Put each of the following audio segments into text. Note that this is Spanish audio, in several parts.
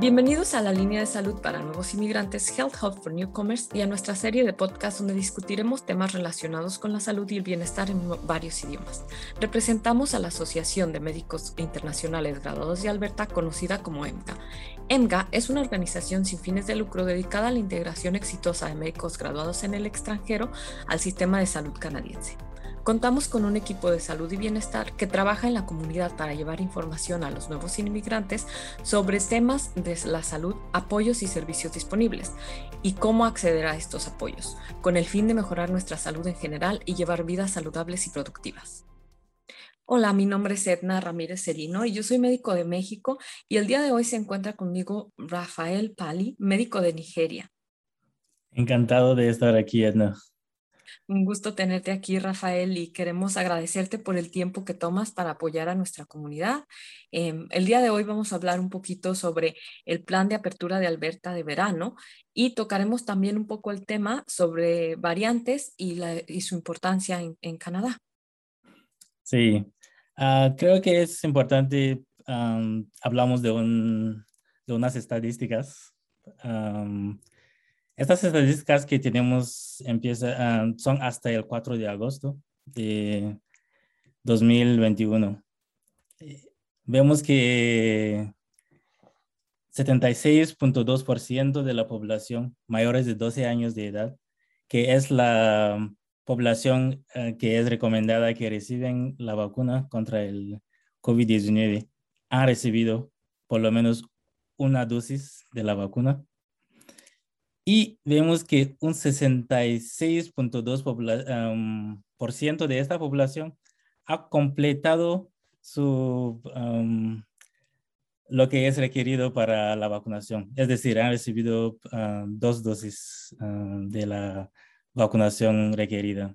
Bienvenidos a la línea de salud para nuevos inmigrantes Health Hub for Newcomers y a nuestra serie de podcasts donde discutiremos temas relacionados con la salud y el bienestar en varios idiomas. Representamos a la Asociación de Médicos Internacionales Graduados de Alberta, conocida como EMGA. EMGA es una organización sin fines de lucro dedicada a la integración exitosa de médicos graduados en el extranjero al sistema de salud canadiense. Contamos con un equipo de salud y bienestar que trabaja en la comunidad para llevar información a los nuevos inmigrantes sobre temas de la salud, apoyos y servicios disponibles y cómo acceder a estos apoyos, con el fin de mejorar nuestra salud en general y llevar vidas saludables y productivas. Hola, mi nombre es Edna Ramírez Serino y yo soy médico de México y el día de hoy se encuentra conmigo Rafael Pali, médico de Nigeria. Encantado de estar aquí, Edna. Un gusto tenerte aquí, Rafael, y queremos agradecerte por el tiempo que tomas para apoyar a nuestra comunidad. Em, el día de hoy vamos a hablar un poquito sobre el plan de apertura de Alberta de verano y tocaremos también un poco el tema sobre variantes y, su importancia en, Canadá. Sí, ah, creo que es importante, hablamos de, unas estadísticas. Estas estadísticas que tenemos empieza, ah, son hasta el 4 de agosto de 2021. Vemos que 76.2% de la población mayores de 12 años de edad, que es la población ah, que es recomendada que reciben la vacuna contra el COVID-19, han recibido por lo menos una dosis de la vacuna y vemos que un 66.2% de esta población ha completado su, lo que es requerido para la vacunación. Es decir, han recibido dos dosis de la vacunación requerida.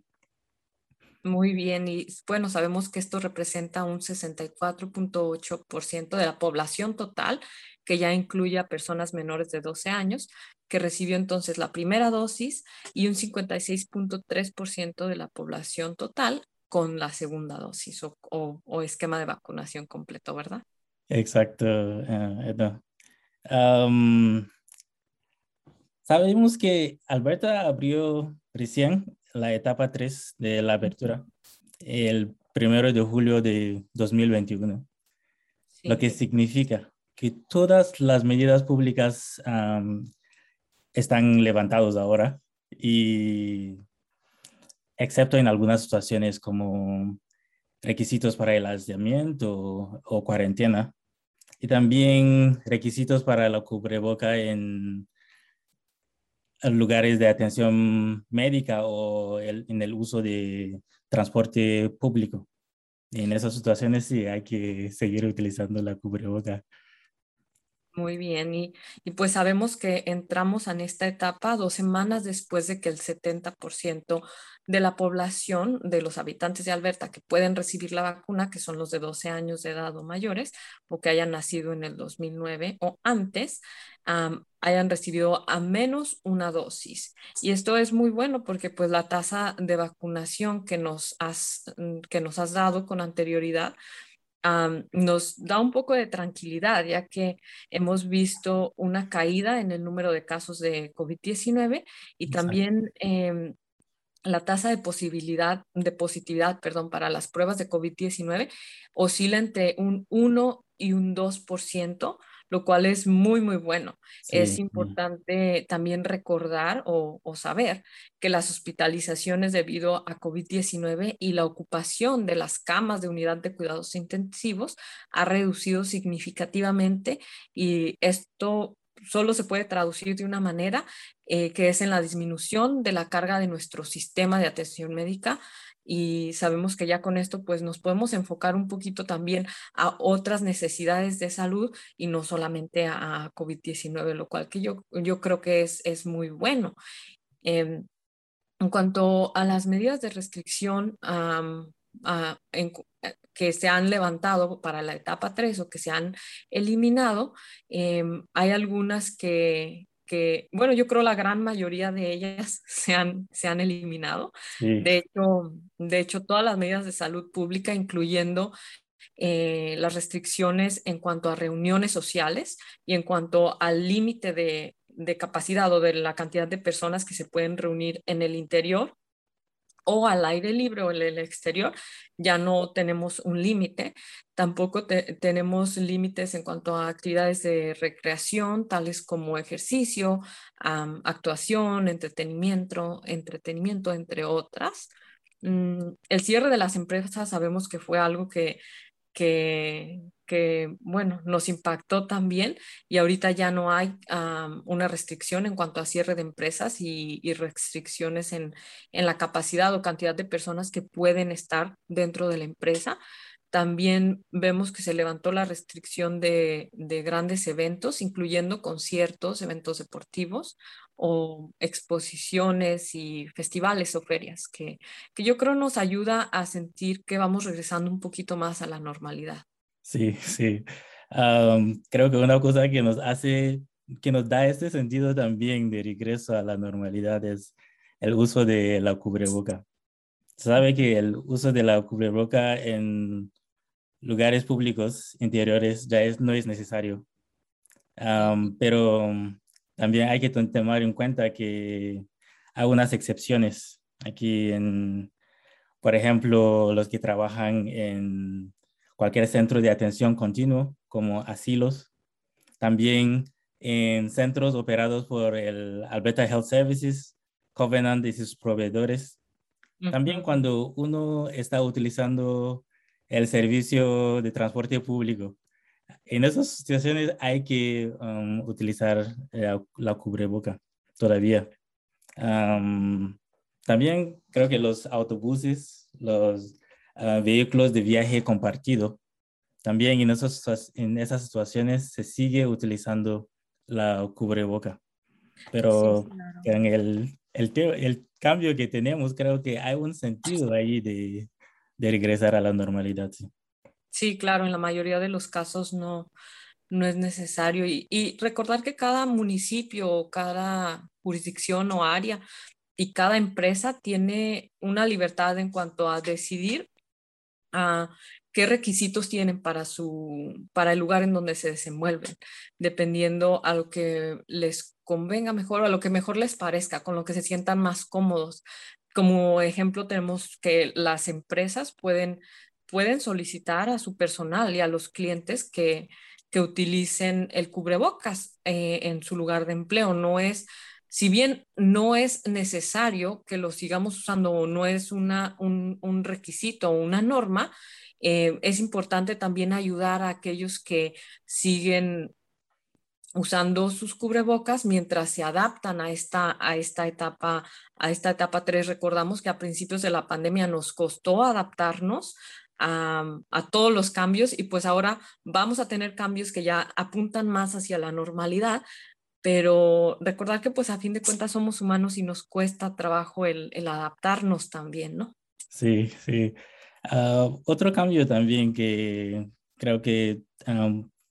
Muy bien, y bueno, sabemos que esto representa un 64.8% de la población total, que ya incluye a personas menores de 12 años, que recibió entonces la primera dosis y un 56.3% de la población total con la segunda dosis o, esquema de vacunación completo, ¿verdad? Exacto, uh, sabemos que Alberta abrió recién la etapa 3 de la apertura el primero de julio de 2021, lo que significa que todas las medidas públicas están levantados ahora y excepto en algunas situaciones como requisitos para el aislamiento o, cuarentena y también requisitos para la cubreboca en lugares de atención médica o en el uso de transporte público. En esas situaciones sí hay que seguir utilizando la cubreboca. Muy bien, y, y, pues sabemos que entramos en esta etapa dos semanas después de que el 70% de la población, de los habitantes de Alberta que pueden recibir la vacuna, que son los de 12 años de edad o mayores, o que hayan nacido en el 2009 o antes, hayan recibido a menos una dosis. Y esto es muy bueno porque pues la tasa de vacunación que nos has, que nos has dado con anterioridad, nos da un poco de tranquilidad, ya que hemos visto una caída en el número de casos de COVID-19 y también em, la tasa de posibilidad, de positividad, perdón, para las pruebas de COVID-19 oscila entre un 1 y un 2%, lo cual es muy, muy bueno. Es importante también recordar o, saber que las hospitalizaciones debido a COVID-19 y la ocupación de las camas de unidad de cuidados intensivos ha reducido significativamente y esto solo se puede traducir de una manera, eh, que es en la disminución de la carga de nuestro sistema de atención médica y sabemos que ya con esto pues nos podemos enfocar un poquito también a otras necesidades de salud y no solamente a, COVID-19, lo cual que yo, yo creo que es, es muy bueno. Em, en cuanto a las medidas de restricción eh, que se han levantado para la etapa 3 o que se han eliminado, em, hay algunas que, que, bueno, yo creo la gran mayoría de ellas se han, se han eliminado. De, hecho, de hecho, todas las medidas de salud pública, incluyendo eh, las restricciones en cuanto a reuniones sociales y en cuanto al límite de, de capacidad o de la cantidad de personas que se pueden reunir en el interior o al aire libre o en el exterior, ya no tenemos un límite. Tampoco tenemos límites en cuanto a actividades de recreación, tales como ejercicio, actuación, entretenimiento, entretenimiento, entre otras. Mm, el cierre de las empresas sabemos que fue algo que, que, que, bueno, nos impactó también y ahorita ya no hay una restricción en cuanto a cierre de empresas y, restricciones en, en, la capacidad o cantidad de personas que pueden estar dentro de la empresa. También vemos que se levantó la restricción de, de grandes eventos, incluyendo conciertos, eventos deportivos o exposiciones y festivales o ferias, que, que yo creo nos ayuda a sentir que vamos regresando un poquito más a la normalidad. Sí, sí. creo que una cosa que nos hace, que nos da este sentido también de regreso a la normalidad es el uso de la cubreboca. Sabe que el uso de la cubreboca en lugares públicos interiores ya es, no es necesario. pero también hay que tomar en cuenta que hay unas excepciones aquí en, por ejemplo, los que trabajan en cualquier centro de atención continuo, como asilos, también en centros operados por el Alberta Health Services, Covenant y sus proveedores. También cuando uno está utilizando el servicio de transporte público, en esas situaciones hay que um, utilizar eh, la cubreboca todavía. también creo que los autobuses, los vehículos de viaje compartido, también en, esos, en esas situaciones se sigue utilizando la cubreboca. Pero en el, el, el, cambio que tenemos, creo que hay un sentido ahí de, de regresar a la normalidad. Sí. Sí, claro, en la mayoría de los casos no, no es necesario. Y, recordar que cada municipio, cada jurisdicción o área y cada empresa tiene una libertad en cuanto a decidir a qué requisitos tienen para, su, para el lugar en donde se desenvuelven, dependiendo a lo que les convenga mejor o a lo que mejor les parezca, con lo que se sientan más cómodos. Como ejemplo, tenemos que las empresas pueden pueden solicitar a su personal y a los clientes que, que utilicen el cubrebocas eh, en su lugar de empleo. No es, si bien no es necesario que lo sigamos usando o no es una, un, requisito o una norma, eh, es importante también ayudar a aquellos que siguen usando sus cubrebocas mientras se adaptan a esta, a esta etapa, a esta etapa 3. Recordamos que a principios de la pandemia nos costó adaptarnos a, todos los cambios y pues ahora vamos a tener cambios que ya apuntan más hacia la normalidad, pero recordar que pues a fin de cuentas somos humanos y nos cuesta trabajo el, adaptarnos también, ¿no? Sí, sí. Ah, otro cambio también que creo que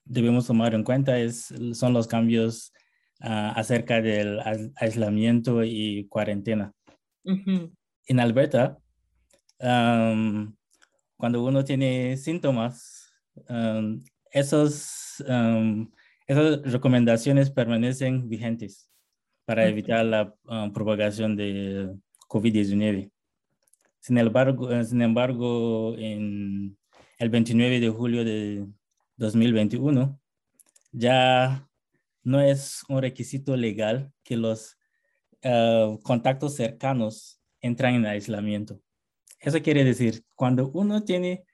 debemos tomar en cuenta es, son los cambios ah, acerca del aislamiento y cuarentena. En Alberta, cuando uno tiene síntomas, um, esos, um, esas recomendaciones permanecen vigentes para evitar la um, propagación de COVID-19. Sin embargo, eh, sin embargo, en el 29 de julio de 2021, ya no es un requisito legal que los uh, contactos cercanos entran en aislamiento. Eso quiere decir, cuando uno tiene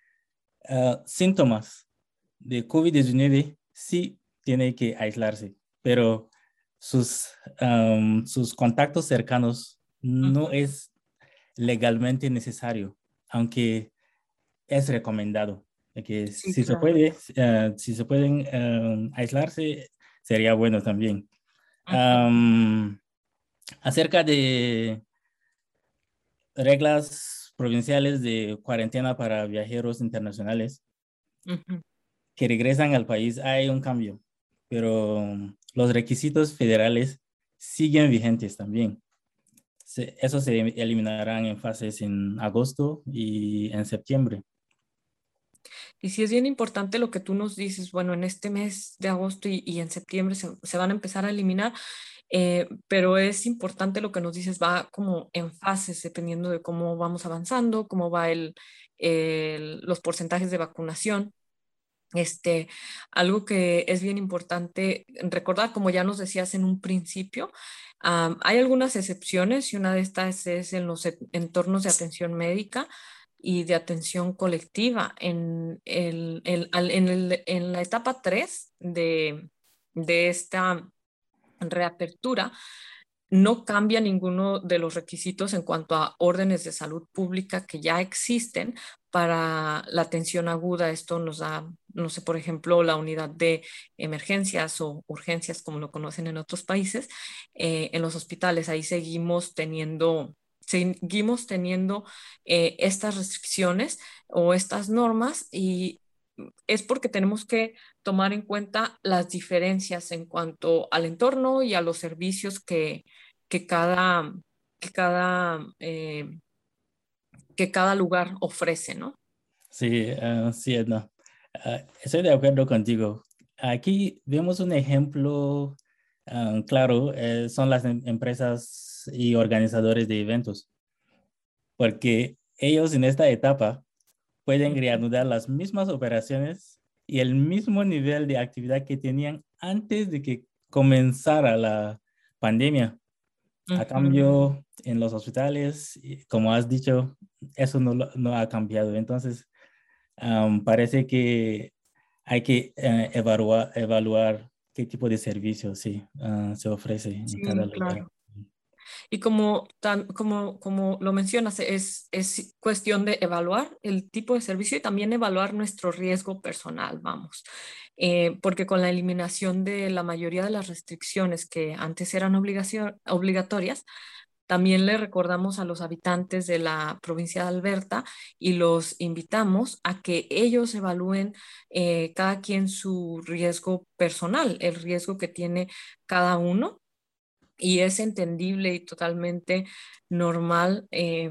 ah, síntomas de COVID-19, sí tiene que aislarse, pero sus, sus contactos cercanos no es legalmente necesario, aunque es recomendado. Que si, se puede, ah, si se pueden aislarse, sería bueno también. acerca de reglas provinciales de cuarentena para viajeros internacionales que regresan al país, hay un cambio, pero los requisitos federales siguen vigentes también. eso se eliminarán en fases en agosto y en septiembre. Y sí es bien importante lo que tú nos dices, bueno, en este mes de agosto y, en septiembre se, van a empezar a eliminar, eh, pero es importante lo que nos dices, va como en fases, dependiendo de cómo vamos avanzando, cómo va el, los porcentajes de vacunación. Este, algo que es bien importante recordar, como ya nos decías en un principio, hay algunas excepciones y una de estas es en los entornos de atención médica y de atención colectiva. En, el, en, la etapa 3 de, de esta reapertura, no cambia ninguno de los requisitos en cuanto a órdenes de salud pública que ya existen para la atención aguda. Esto nos da, no sé, por ejemplo, la unidad de emergencias o urgencias, como lo conocen en otros países, eh, en los hospitales. Ahí seguimos teniendo seguimos teniendo eh, estas restricciones o estas normas y es porque tenemos que tomar en cuenta las diferencias en cuanto al entorno y a los servicios que, que cada, que cada, eh, que cada lugar ofrece, ¿no? Sí, uh, sí, Ah, estoy de acuerdo contigo. Aquí vemos un ejemplo ah, claro, eh, son las em, empresas y organizadores de eventos, porque ellos en esta etapa pueden reanudar las mismas operaciones y el mismo nivel de actividad que tenían antes de que comenzara la pandemia. A cambio, en los hospitales, como has dicho, eso no, no ha cambiado. Entonces, parece que hay que eh, evaluar, evaluar qué tipo de servicio sí, ah, se ofrece en cada lugar. Y como, como, como lo mencionas, es, es cuestión de evaluar el tipo de servicio y también evaluar nuestro riesgo personal, vamos. Eh, porque con la eliminación de la mayoría de las restricciones que antes eran obligatorias, también le recordamos a los habitantes de la provincia de Alberta y los invitamos a que ellos evalúen eh, cada quien su riesgo personal, el riesgo que tiene cada uno. Y es entendible y totalmente normal eh,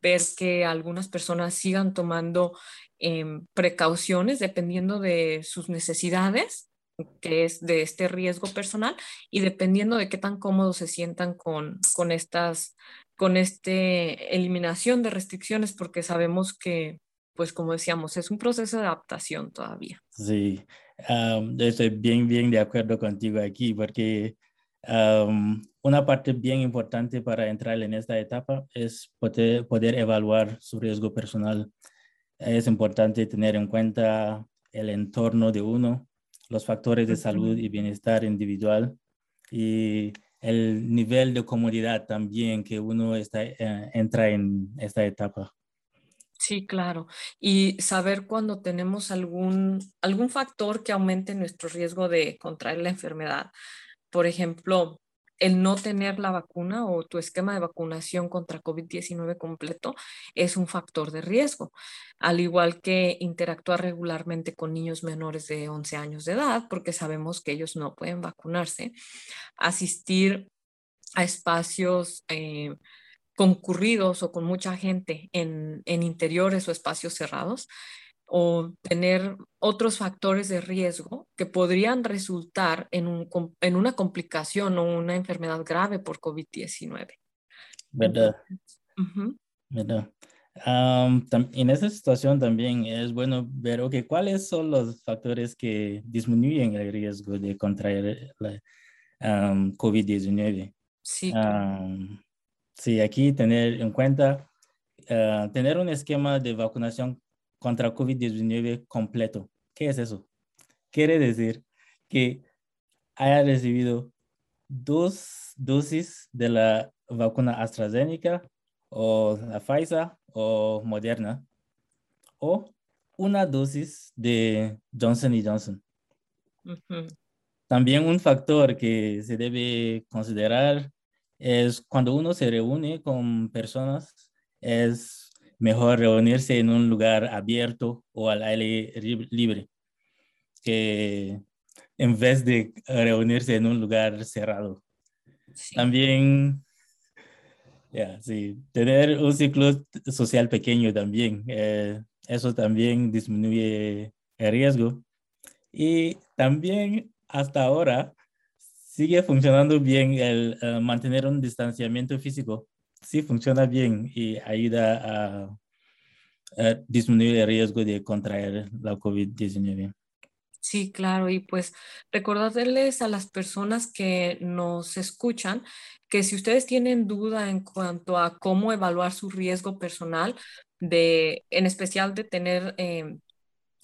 ver que algunas personas sigan tomando em, precauciones dependiendo de sus necesidades, que es de este riesgo personal, y dependiendo de qué tan cómodos se sientan con, con estas con este eliminación de restricciones porque sabemos que pues como decíamos es un proceso de adaptación todavía. Sí, estoy bien bien de acuerdo contigo aquí porque una parte bien importante para entrar en esta etapa es poder, poder evaluar su riesgo personal. Es importante tener en cuenta el entorno de uno, los factores de salud y bienestar individual y el nivel de comodidad también que uno está, eh, entra en esta etapa. Sí, claro. Y saber cuando tenemos algún, algún factor que aumente nuestro riesgo de contraer la enfermedad por ejemplo, el no tener la vacuna o tu esquema de vacunación contra COVID-19 completo es un factor de riesgo, al igual que interactuar regularmente con niños menores de 11 años de edad, porque sabemos que ellos no pueden vacunarse, asistir a espacios eh, concurridos o con mucha gente en, en interiores o espacios cerrados o tener otros factores de riesgo que podrían resultar en, un, en una complicación o una enfermedad grave por COVID-19. ¿Verdad? ¿Verdad? en esa situación también es bueno ver, ok, ¿cuáles son los factores que disminuyen el riesgo de contraer la COVID-19? Sí. sí, aquí tener en cuenta, ah, tener un esquema de vacunación contra COVID-19 completo. ¿Qué es eso? Quiere decir que haya recibido dos dosis de la vacuna AstraZeneca o la Pfizer o Moderna o una dosis de Johnson Johnson. También un factor que se debe considerar es cuando uno se reúne con personas, es mejor reunirse en un lugar abierto o al aire libre que en vez de reunirse en un lugar cerrado. También, ya, sí, tener un ciclo social pequeño también. Eh, Eso también disminuye el riesgo. Y también hasta ahora sigue funcionando bien el eh, mantener un distanciamiento físico. Sí funciona bien y ayuda a, a disminuir el riesgo de contraer la COVID-19. Sí, claro, y pues recordarles a las personas que nos escuchan que si ustedes tienen duda en cuanto a cómo evaluar su riesgo personal, de, en especial de tener em,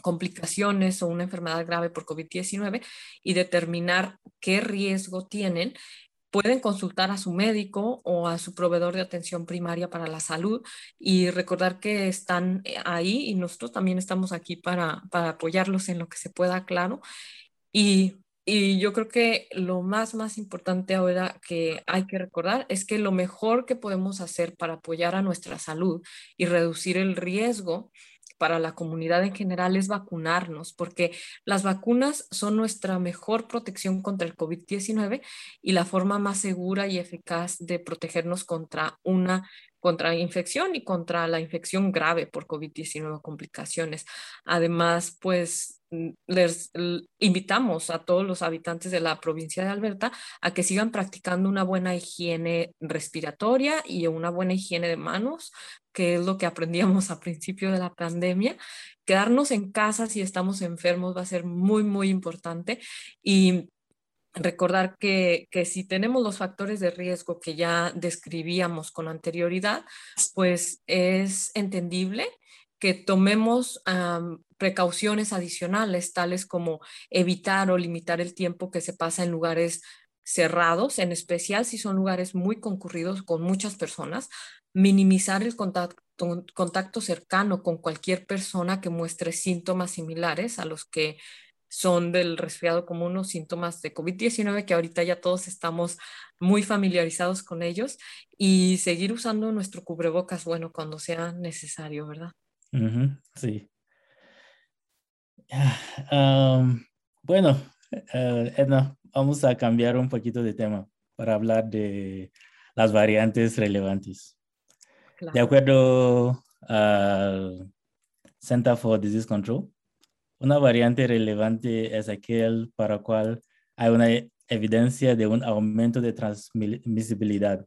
complicaciones o una enfermedad grave por COVID-19 y determinar qué riesgo tienen, pueden consultar a su médico o a su proveedor de atención primaria para la salud y recordar que están eh, ahí y nosotros también estamos aquí para, para apoyarlos en lo que se pueda, claro. Y, y yo creo que lo más, más importante ahora que hay que recordar es que lo mejor que podemos hacer para apoyar a nuestra salud y reducir el riesgo para la comunidad en general es vacunarnos, porque las vacunas son nuestra mejor protección contra el COVID-19 y la forma más segura y eficaz de protegernos contra una contra infección y contra la infección grave por COVID-19 complicaciones. Además, pues les invitamos a todos los habitantes de la provincia de Alberta a que sigan practicando una buena higiene respiratoria y una buena higiene de manos, que es lo que aprendíamos a principio de la pandemia. Quedarnos en casa si estamos enfermos va a ser muy, muy importante y recordar que, si tenemos los factores de riesgo que ya describíamos con anterioridad, pues es entendible que tomemos precauciones adicionales, tales como evitar o limitar el tiempo que se pasa en lugares cerrados, en especial si son lugares muy concurridos con muchas personas, minimizar el contacto, cercano con cualquier persona que muestre síntomas similares a los que son del resfriado como unos síntomas de COVID-19 que ahorita ya todos estamos muy familiarizados con ellos y seguir usando nuestro cubrebocas, bueno, cuando sea necesario, ¿verdad? Sí. bueno, uh, Edna, vamos a cambiar un poquito de tema para hablar de las variantes relevantes. De acuerdo al Center for Disease Control, una variante relevante es aquel para el cual hay una evidencia de un aumento de transmisibilidad,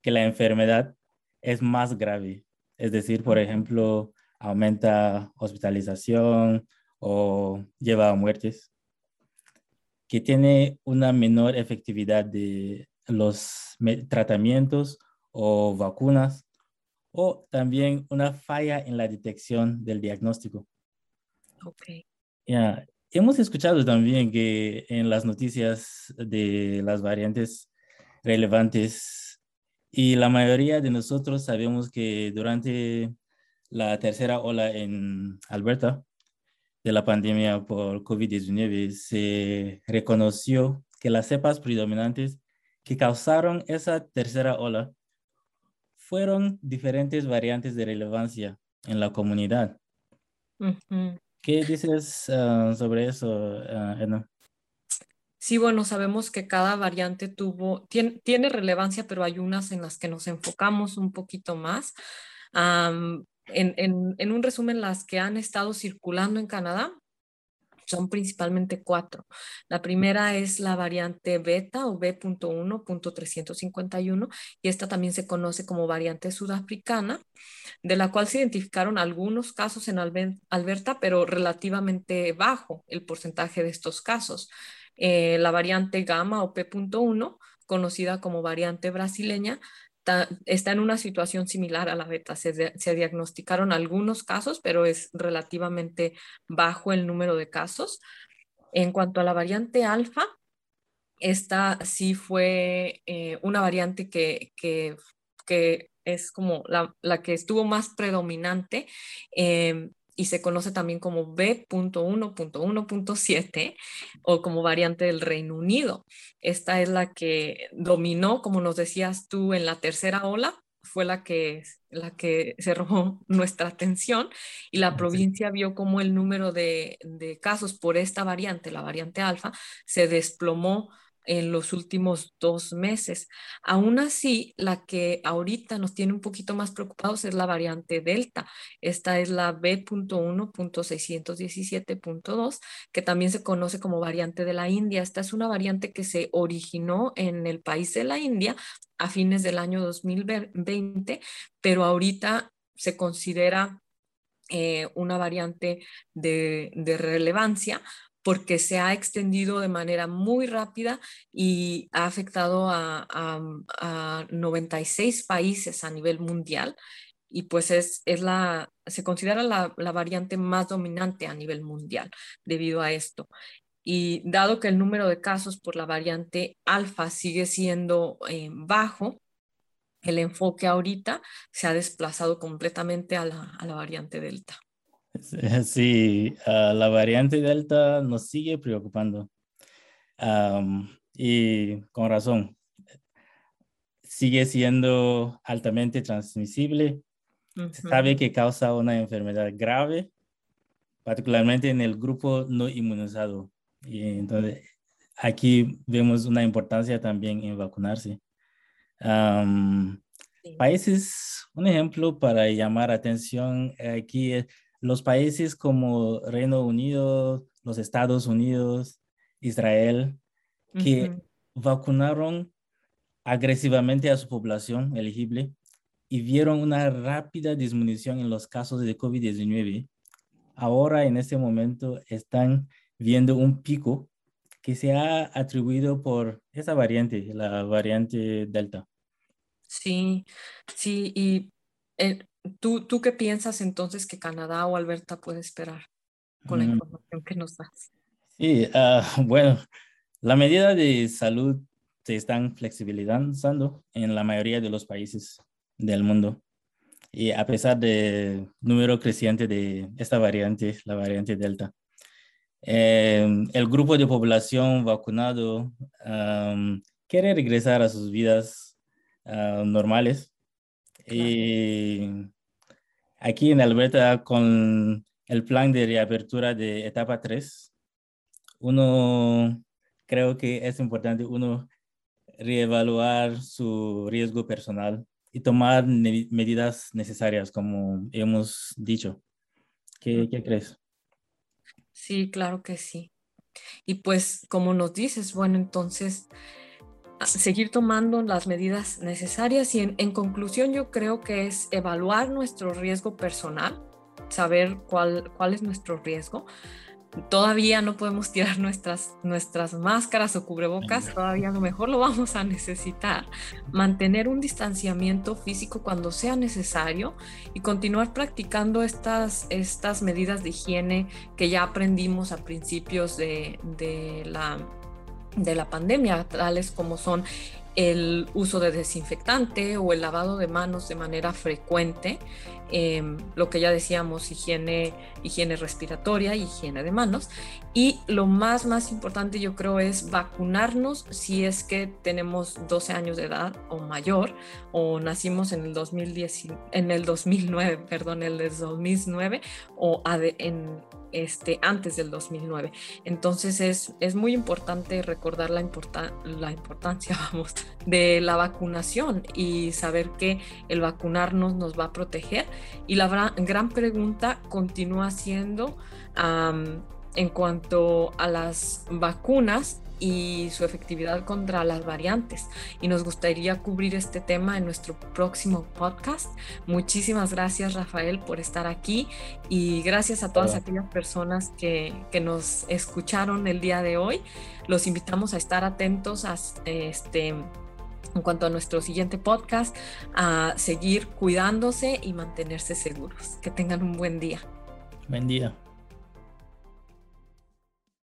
que la enfermedad es más grave. Es decir, por ejemplo, aumenta hospitalización o lleva a muertes, que tiene una menor efectividad de los tratamientos o vacunas, o también una falla en la detección del diagnóstico. Ok. Ya, hemos escuchado también que en las noticias de las variantes relevantes y la mayoría de nosotros sabemos que durante la tercera ola en Alberta de la pandemia por COVID-19 se reconoció que las cepas predominantes que causaron esa tercera ola fueron diferentes variantes de relevancia en la comunidad. ¿Qué dices ah, sobre eso, uh, Edna? Sí, bueno, sabemos que cada variante tuvo, tiene, relevancia, pero hay unas en las que nos enfocamos un poquito más. en, en, un resumen, las que han estado circulando en Canadá son principalmente cuatro. La primera es la variante beta o B.1.351 y esta también se conoce como variante sudafricana, de la cual se identificaron algunos casos en Alberta, pero relativamente bajo el porcentaje de estos casos. Eh, la variante gamma o P.1, conocida como variante brasileña, está en una situación similar a la beta. Se, diagnosticaron algunos casos, pero es relativamente bajo el número de casos. En cuanto a la variante alfa, esta sí fue eh, una variante que, que, es como la, la, que estuvo más predominante. Eh, y se conoce también como B.1.1.7 o como variante del Reino Unido. Esta es la que dominó, como nos decías tú, en la tercera ola, fue la que, la que se robó nuestra atención y la provincia vio como el número de, de casos por esta variante, la variante alfa, se desplomó en los últimos dos meses. Aún así, la que ahorita nos tiene un poquito más preocupados es la variante Delta. Esta es la B.1.617.2, que también se conoce como variante de la India. Esta es una variante que se originó en el país de la India a fines del año 2020, pero ahorita se considera eh, una variante de, de, relevancia porque se ha extendido de manera muy rápida y ha afectado a, 96 países a nivel mundial y pues es, es la, se considera la, variante más dominante a nivel mundial debido a esto. Y dado que el número de casos por la variante alfa sigue siendo eh, bajo, el enfoque ahorita se ha desplazado completamente a la variante delta. Sí, ah, la variante Delta nos sigue preocupando. y con razón. Sigue siendo altamente transmisible. Se sabe que causa una enfermedad grave, particularmente en el grupo no inmunizado. Y entonces aquí vemos una importancia también en vacunarse. Países, un ejemplo para llamar atención aquí es los países como Reino Unido, los Estados Unidos, Israel, que vacunaron agresivamente a su población elegible y vieron una rápida disminución en los casos de COVID-19, ahora en este momento están viendo un pico que se ha atribuido por esa variante, la variante Delta. Sí, sí, y eh, ¿Tú, ¿Tú qué piensas entonces que Canadá o Alberta puede esperar con la mm. información que nos das? Sí, ah, bueno, la medida de salud se están flexibilizando en la mayoría de los países del mundo. Y a pesar del número creciente de esta variante, la variante Delta, em, el grupo de población vacunado quiere regresar a sus vidas ah, normales y aquí en Alberta, con el plan de reapertura de etapa 3, uno creo que es importante uno reevaluar su riesgo personal y tomar medidas necesarias, como hemos dicho. ¿Qué, ¿Qué, crees? Sí, claro que sí. Y pues, como nos dices, bueno, entonces seguir tomando las medidas necesarias y en, conclusión yo creo que es evaluar nuestro riesgo personal, saber cuál, cuál es nuestro riesgo. Todavía no podemos tirar nuestras, nuestras máscaras o cubrebocas, todavía a lo mejor lo vamos a necesitar. Mantener un distanciamiento físico cuando sea necesario y continuar practicando estas, estas medidas de higiene que ya aprendimos a principios de, de la de la pandemia, tales como son el uso de desinfectante o el lavado de manos de manera frecuente, em, lo que ya decíamos, higiene, higiene respiratoria, higiene de manos. Y lo más, más importante yo creo es vacunarnos si es que tenemos 12 años de edad o mayor o nacimos en el 2010, en el 2009, perdón, el 2009 o en este, antes del 2009. Entonces es, es muy importante recordar la, la importancia vamos, de la vacunación y saber que el vacunarnos nos va a proteger. Y la gran pregunta continúa siendo en cuanto a las vacunas y su efectividad contra las variantes. Y nos gustaría cubrir este tema en nuestro próximo podcast. Muchísimas gracias Rafael por estar aquí y gracias a todas aquellas personas que, que, nos escucharon el día de hoy. Los invitamos a estar atentos a este en cuanto a nuestro siguiente podcast, a seguir cuidándose y mantenerse seguros. Que tengan un buen día. Buen día.